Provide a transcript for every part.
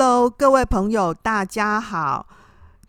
Hello，各位朋友，大家好。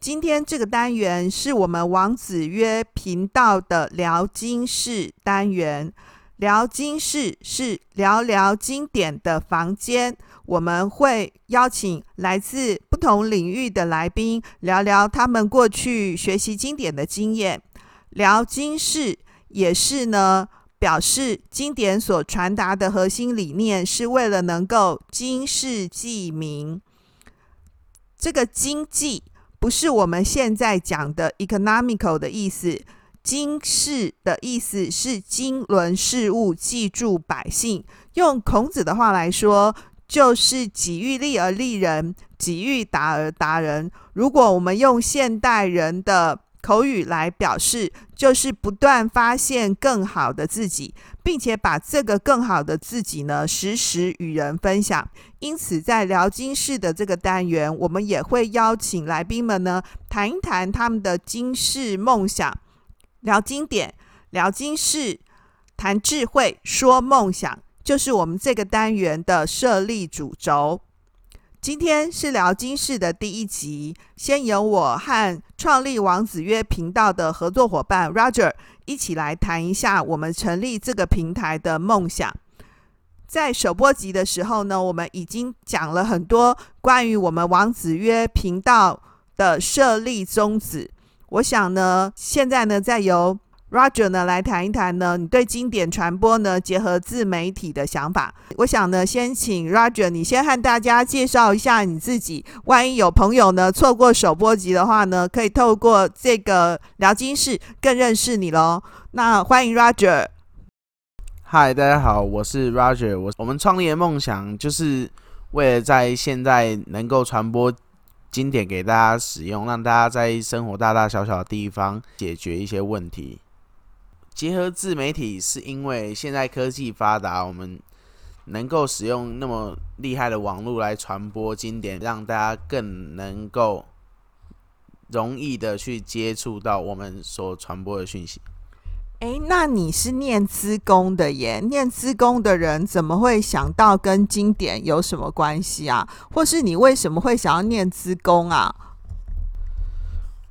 今天这个单元是我们王子约频道的聊经室单元。聊经室是聊聊经典的房间，我们会邀请来自不同领域的来宾，聊聊他们过去学习经典的经验。聊经室也是呢，表示经典所传达的核心理念是为了能够经世济民。这个经济不是我们现在讲的 economical 的意思。经世的意思是经纶事物，记住百姓。用孔子的话来说，就是己欲立而立人，己欲达而达人。如果我们用现代人的口语来表示，就是不断发现更好的自己，并且把这个更好的自己呢，时时与人分享。因此，在聊经室的这个单元，我们也会邀请来宾们呢，谈一谈他们的经世梦想。聊经典，聊经室，谈智慧，说梦想，就是我们这个单元的设立主轴。今天是聊经室的第一集，先由我和创立王子曰频道的合作伙伴 Roger 一起来谈一下我们成立这个平台的梦想。在首播集的时候呢，我们已经讲了很多关于我们王子曰频道的设立宗旨。我想呢，现在呢，再由 Roger 呢来谈一谈呢，你对经典传播呢结合自媒体的想法。我想呢，先请 Roger，你先和大家介绍一下你自己。万一有朋友呢错过首播集的话呢，可以透过这个聊经室更认识你喽。那欢迎 Roger。嗨，大家好，我是 Roger。我我们创立的梦想就是为了在现在能够传播。经典给大家使用，让大家在生活大大小小的地方解决一些问题。结合自媒体，是因为现在科技发达，我们能够使用那么厉害的网络来传播经典，让大家更能够容易的去接触到我们所传播的讯息。诶，那你是念资工的耶？念资工的人怎么会想到跟经典有什么关系啊？或是你为什么会想要念资工啊？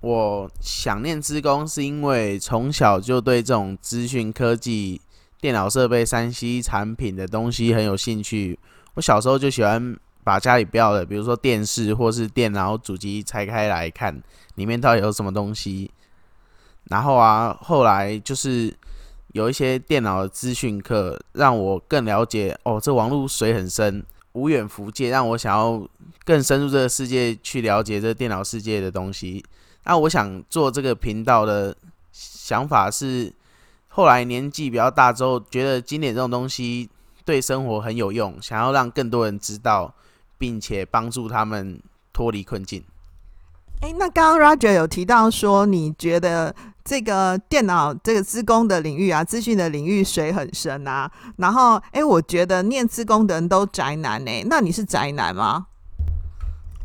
我想念资工是因为从小就对这种资讯科技、电脑设备、3C 产品的东西很有兴趣。我小时候就喜欢把家里不要的，比如说电视或是电脑主机拆开来看，里面到底有什么东西。然后啊，后来就是有一些电脑的资讯课，让我更了解哦，这网络水很深，无远弗届，让我想要更深入这个世界去了解这电脑世界的东西。那我想做这个频道的想法是，后来年纪比较大之后，觉得经典这种东西对生活很有用，想要让更多人知道，并且帮助他们脱离困境。哎，那刚刚 Roger 有提到说，你觉得这个电脑这个资工的领域啊，资讯的领域水很深啊。然后，哎，我觉得念资工的人都宅男呢。那你是宅男吗？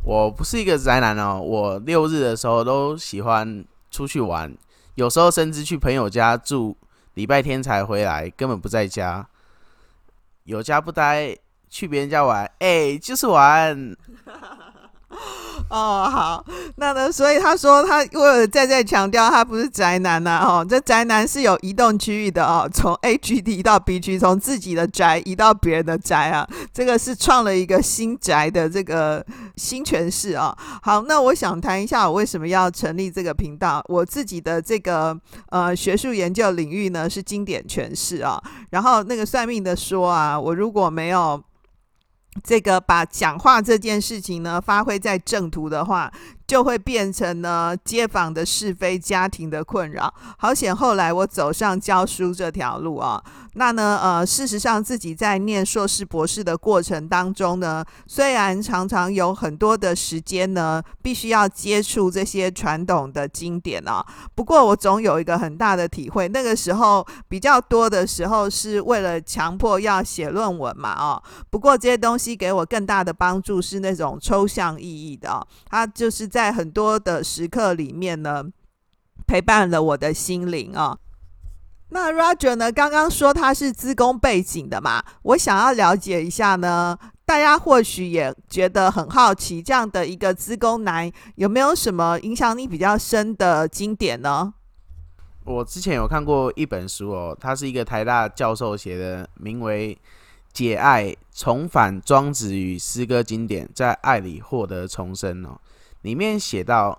我不是一个宅男哦。我六日的时候都喜欢出去玩，有时候甚至去朋友家住，礼拜天才回来，根本不在家。有家不待，去别人家玩，哎，就是玩。哦，好，那呢？所以他说他为了再再强调，他不是宅男呐、啊，哦，这宅男是有移动区域的哦，从 A 区 移到 B 区，从自己的宅移到别人的宅啊，这个是创了一个新宅的这个新诠释啊。好，那我想谈一下我为什么要成立这个频道。我自己的这个呃学术研究领域呢是经典诠释啊，然后那个算命的说啊，我如果没有。这个把讲话这件事情呢，发挥在正途的话，就会变成呢街坊的是非、家庭的困扰。好险，后来我走上教书这条路啊。那呢，呃，事实上自己在念硕士、博士的过程当中呢，虽然常常有很多的时间呢，必须要接触这些传统的经典啊。不过我总有一个很大的体会，那个时候比较多的时候是为了强迫要写论文嘛，啊。不过这些东西给我更大的帮助是那种抽象意义的啊，它就是在在很多的时刻里面呢，陪伴了我的心灵啊。那 Roger 呢？刚刚说他是资工背景的嘛，我想要了解一下呢，大家或许也觉得很好奇，这样的一个资工男有没有什么影响力比较深的经典呢？我之前有看过一本书哦，他是一个台大教授写的，名为《解爱：重返庄子与诗歌经典，在爱里获得重生》哦。里面写到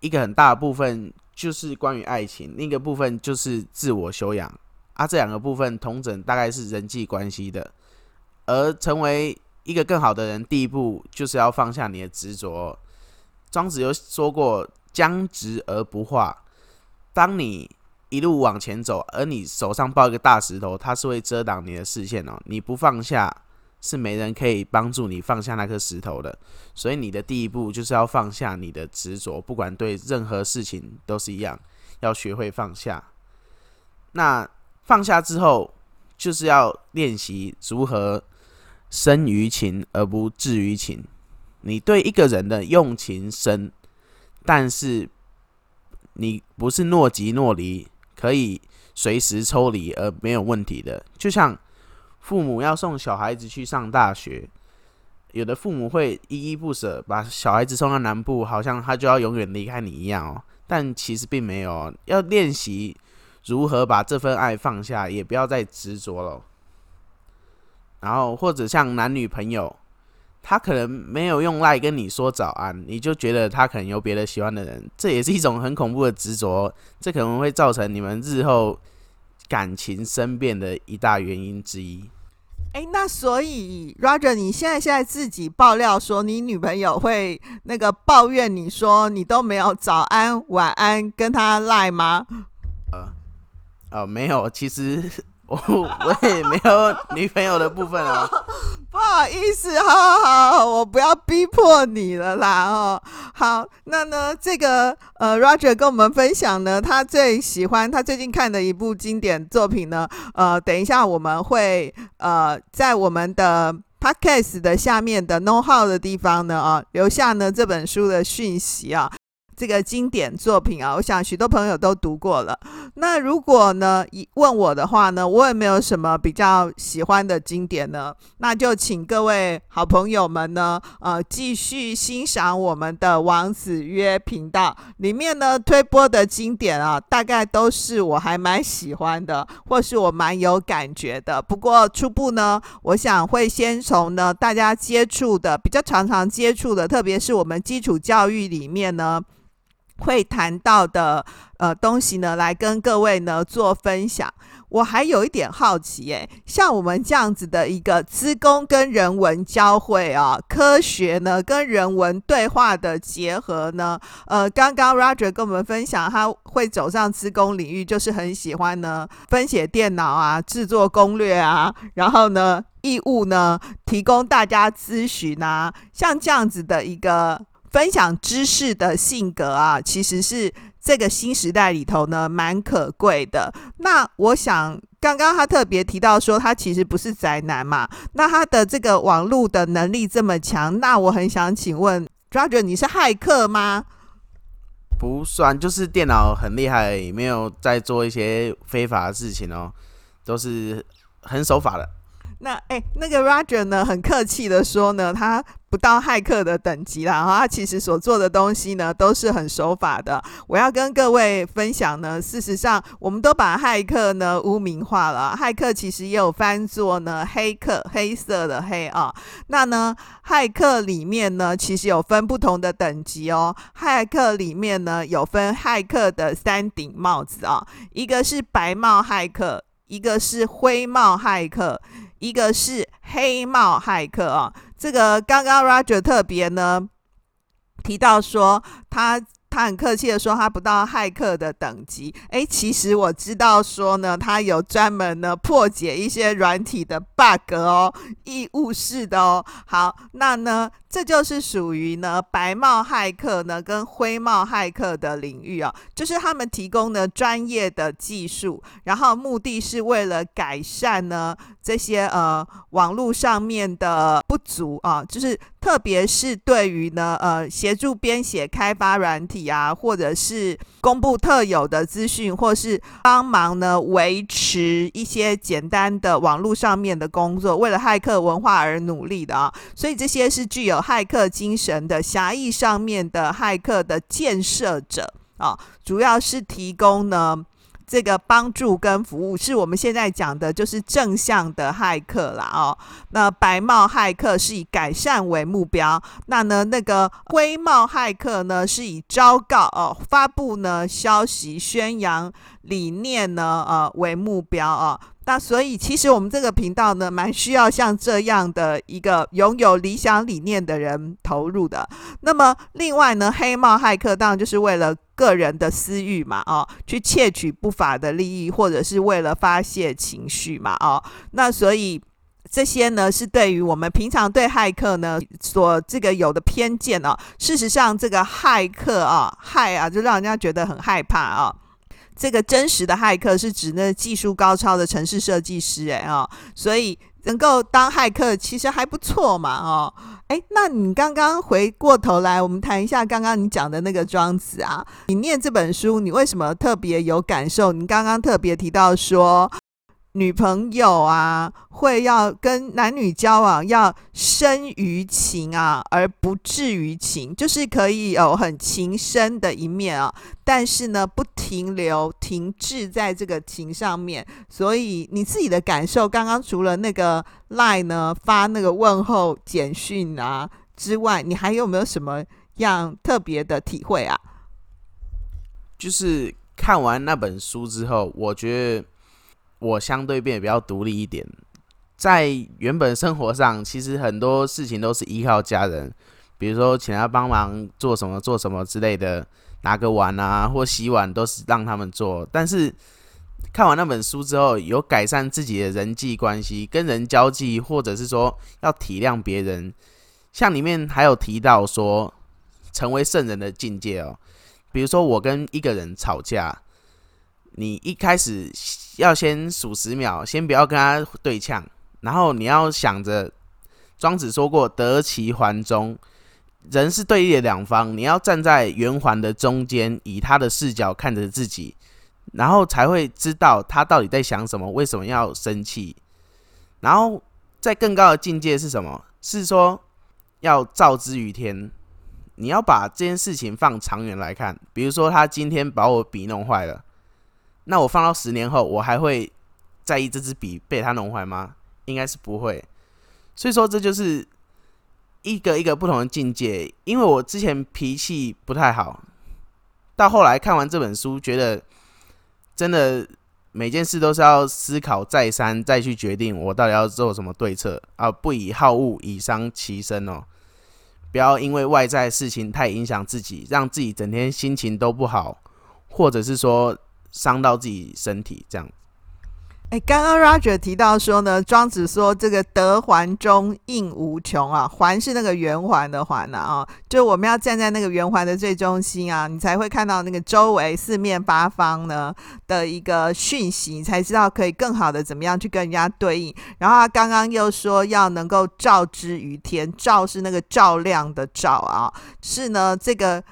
一个很大的部分就是关于爱情，另一个部分就是自我修养啊。这两个部分同整大概是人际关系的，而成为一个更好的人，第一步就是要放下你的执着。庄子有说过：“将直而不化。”当你一路往前走，而你手上抱一个大石头，它是会遮挡你的视线哦。你不放下，是没人可以帮助你放下那颗石头的。所以你的第一步就是要放下你的执着，不管对任何事情都是一样，要学会放下。那放下之后，就是要练习如何生于情而不至于情。你对一个人的用情深，但是。你不是若即若离，可以随时抽离而没有问题的。就像父母要送小孩子去上大学，有的父母会依依不舍，把小孩子送到南部，好像他就要永远离开你一样哦。但其实并没有，要练习如何把这份爱放下，也不要再执着了。然后或者像男女朋友。他可能没有用赖跟你说早安，你就觉得他可能有别的喜欢的人，这也是一种很恐怖的执着，这可能会造成你们日后感情生变的一大原因之一。哎，那所以 Roger，你现在现在自己爆料说你女朋友会那个抱怨你说你都没有早安晚安跟她赖吗？呃，呃，没有，其实。我 我也没有女朋友的部分啊，不好意思，好好好，我不要逼迫你了啦哦。好，那呢，这个呃，Roger 跟我们分享呢，他最喜欢他最近看的一部经典作品呢，呃，等一下我们会呃在我们的 Podcast 的下面的 Know How 的地方呢啊，留下呢这本书的讯息啊。这个经典作品啊，我想许多朋友都读过了。那如果呢，问我的话呢，我也没有什么比较喜欢的经典呢，那就请各位好朋友们呢，呃，继续欣赏我们的王子曰频道里面呢推播的经典啊，大概都是我还蛮喜欢的，或是我蛮有感觉的。不过初步呢，我想会先从呢大家接触的比较常常接触的，特别是我们基础教育里面呢。会谈到的呃东西呢，来跟各位呢做分享。我还有一点好奇，诶，像我们这样子的一个资工跟人文交汇啊，科学呢跟人文对话的结合呢，呃，刚刚 Roger 跟我们分享，他会走上资工领域，就是很喜欢呢分写电脑啊，制作攻略啊，然后呢义务呢提供大家咨询啊，像这样子的一个。分享知识的性格啊，其实是这个新时代里头呢蛮可贵的。那我想，刚刚他特别提到说，他其实不是宅男嘛。那他的这个网络的能力这么强，那我很想请问，Roger，你是骇客吗？不算，就是电脑很厉害，没有在做一些非法的事情哦，都是很守法的。那哎，那个 Roger 呢，很客气的说呢，他不到骇客的等级啦，然后他其实所做的东西呢，都是很守法的。我要跟各位分享呢，事实上，我们都把骇客呢污名化了。骇客其实也有翻作呢黑客，黑色的黑啊。那呢，骇客里面呢，其实有分不同的等级哦。骇客里面呢，有分骇客的三顶帽子啊，一个是白帽骇客，一个是灰帽骇客。一个是黑帽骇客啊，这个刚刚 Roger 特别呢提到说他。他很客气的说，他不到骇客的等级。诶，其实我知道说呢，他有专门呢破解一些软体的 bug 哦，义务式的哦。好，那呢，这就是属于呢白帽骇客呢跟灰帽骇客的领域哦，就是他们提供的专业的技术，然后目的是为了改善呢这些呃网络上面的不足啊，就是特别是对于呢，呃，协助编写、开发软体啊，或者是公布特有的资讯，或是帮忙呢维持一些简单的网络上面的工作，为了骇客文化而努力的啊。所以这些是具有骇客精神的狭义上面的骇客的建设者啊，主要是提供呢。这个帮助跟服务是我们现在讲的，就是正向的骇客了哦。那白帽骇客是以改善为目标，那呢那个灰帽骇客呢是以昭告哦，发布呢消息、宣扬理念呢呃为目标啊。那所以其实我们这个频道呢，蛮需要像这样的一个拥有理想理念的人投入的。那么另外呢，黑帽骇客当然就是为了个人的私欲嘛，哦，去窃取不法的利益，或者是为了发泄情绪嘛，哦，那所以这些呢，是对于我们平常对骇客呢所这个有的偏见哦。事实上，这个骇客啊，骇啊，就让人家觉得很害怕啊。这个真实的骇客是指那技术高超的城市设计师，哎哦，所以能够当骇客其实还不错嘛，哦，哎，那你刚刚回过头来，我们谈一下刚刚你讲的那个庄子啊，你念这本书，你为什么特别有感受？你刚刚特别提到说。女朋友啊，会要跟男女交往，要深于情啊，而不至于情，就是可以有很情深的一面啊，但是呢，不停留、停滞在这个情上面。所以你自己的感受，刚刚除了那个 lie 呢，发那个问候简讯啊之外，你还有没有什么样特别的体会啊？就是看完那本书之后，我觉得。我相对变得比较独立一点，在原本生活上，其实很多事情都是依靠家人，比如说请他帮忙做什么做什么之类的，拿个碗啊或洗碗都是让他们做。但是看完那本书之后，有改善自己的人际关系，跟人交际，或者是说要体谅别人。像里面还有提到说，成为圣人的境界哦，比如说我跟一个人吵架。你一开始要先数十秒，先不要跟他对呛，然后你要想着，庄子说过“得其环中”，人是对立的两方，你要站在圆环的中间，以他的视角看着自己，然后才会知道他到底在想什么，为什么要生气。然后在更高的境界是什么？是说要照之于天，你要把这件事情放长远来看，比如说他今天把我笔弄坏了。那我放到十年后，我还会在意这支笔被他弄坏吗？应该是不会。所以说，这就是一个一个不同的境界。因为我之前脾气不太好，到后来看完这本书，觉得真的每件事都是要思考再三，再去决定我到底要做什么对策啊！不以好恶以伤其身哦，不要因为外在事情太影响自己，让自己整天心情都不好，或者是说。伤到自己身体，这样。哎，刚刚 Roger 提到说呢，庄子说这个得环中应无穷啊，环是那个圆环的环呐啊，就我们要站在那个圆环的最中心啊，你才会看到那个周围四面八方呢的一个讯息，你才知道可以更好的怎么样去跟人家对应。然后他刚刚又说要能够照之于天，照是那个照亮的照啊，是呢这个。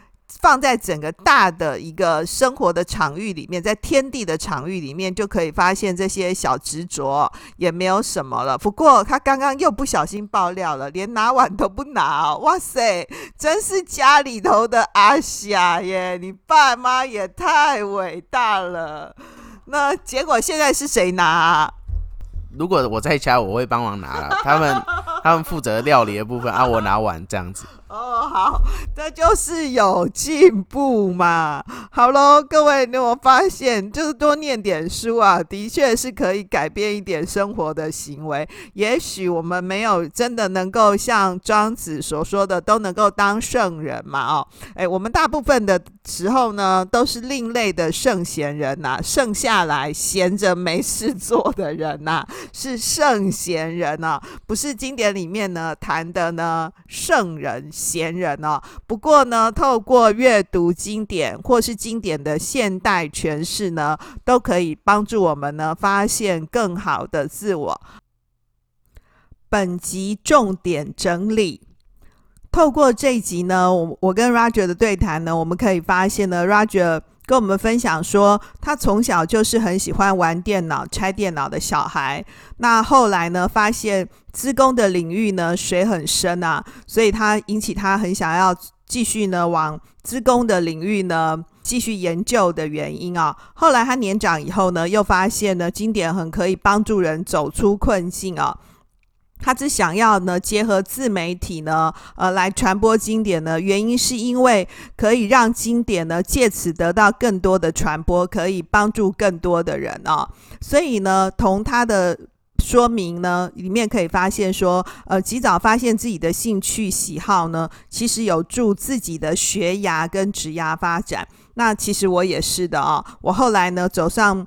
放在整个大的一个生活的场域里面，在天地的场域里面，就可以发现这些小执着也没有什么了。不过他刚刚又不小心爆料了，连拿碗都不拿哦。哇塞，真是家里头的阿霞耶！你爸妈也太伟大了。那结果现在是谁拿？如果我在家，我会帮忙拿了。他们他们负责料理的部分啊，我拿碗这样子。哦，好，这就是有进步嘛。好喽，各位，你有发现，就是多念点书啊，的确是可以改变一点生活的行为。也许我们没有真的能够像庄子所说的，都能够当圣人嘛。哦，哎，我们大部分的时候呢，都是另类的圣贤人呐，剩下来闲着没事做的人呐，是圣贤人呐，不是经典里面呢谈的呢圣人。闲人哦，不过呢，透过阅读经典或是经典的现代诠释呢，都可以帮助我们呢发现更好的自我。本集重点整理：透过这一集呢，我我跟 Roger 的对谈呢，我们可以发现呢，Roger 跟我们分享说，他从小就是很喜欢玩电脑、拆电脑的小孩。那后来呢，发现资工的领域呢，水很深啊，所以他引起他很想要继续呢往资工的领域呢。继续研究的原因啊，后来他年长以后呢，又发现呢，经典很可以帮助人走出困境啊。他只想要呢，结合自媒体呢，呃，来传播经典呢，原因是因为可以让经典呢，借此得到更多的传播，可以帮助更多的人啊。所以呢，从他的说明呢，里面可以发现说，呃，及早发现自己的兴趣喜好呢，其实有助自己的学涯跟职涯发展。那其实我也是的啊，我后来呢走上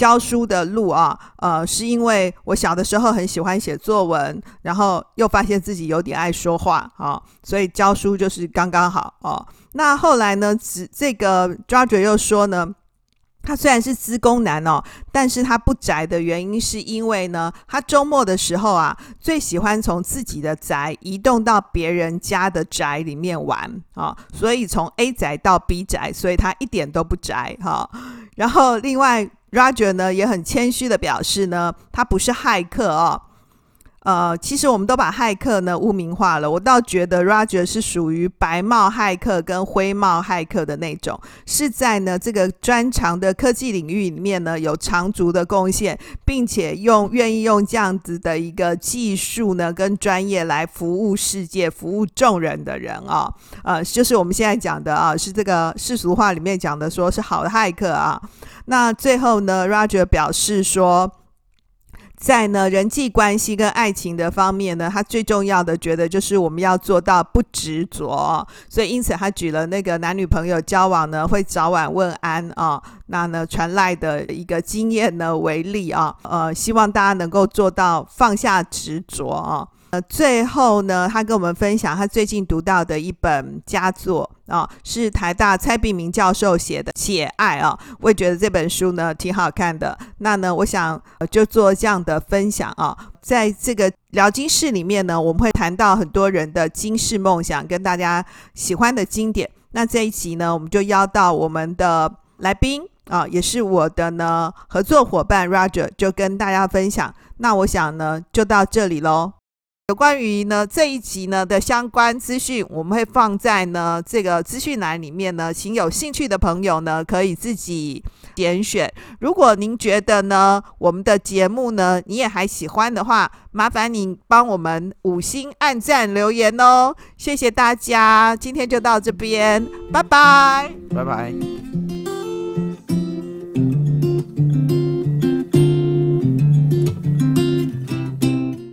教书的路啊，呃，是因为我小的时候很喜欢写作文，然后又发现自己有点爱说话啊，所以教书就是刚刚好哦。那后来呢，只这个 Roger 又说呢。他虽然是资工男哦，但是他不宅的原因是因为呢，他周末的时候啊，最喜欢从自己的宅移动到别人家的宅里面玩啊，哦，所以从 A 宅到 B 宅，所以他一点都不宅哈，然后另外 Roger 呢也很谦虚的表示呢，他不是骇客哦。呃，其实我们都把骇客呢污名化了。我倒觉得 Roger 是属于白帽骇客跟灰帽骇客的那种，是在呢这个专长的科技领域里面呢有长足的贡献，并且用愿意用这样子的一个技术呢跟专业来服务世界、服务众人的人啊。呃，就是我们现在讲的啊，是这个世俗话里面讲的，说是好的骇客啊。那最后呢，Roger 表示说。在呢人际关系跟爱情的方面呢，他最重要的觉得就是我们要做到不执着，所以因此他举了那个男女朋友交往呢会早晚问安啊，那呢传来的一个经验呢为例啊，呃，希望大家能够做到放下执着啊。呃，最后呢，他跟我们分享他最近读到的一本佳作啊，是台大蔡璧名教授写的《且爱》啊，我也觉得这本书呢挺好看的。那呢，我想就做这样的分享啊，在这个聊经室里面呢，我们会谈到很多人的经世梦想跟大家喜欢的经典。那这一集呢，我们就邀到我们的来宾啊，也是我的呢合作伙伴 Roger，就跟大家分享。那我想呢，就到这里喽。有关于呢这一集呢的相关资讯，我们会放在呢这个资讯栏里面呢，请有兴趣的朋友呢可以自己点选。如果您觉得呢我们的节目呢你也还喜欢的话，麻烦您帮我们五星按赞留言哦，谢谢大家，今天就到这边，拜拜，拜拜。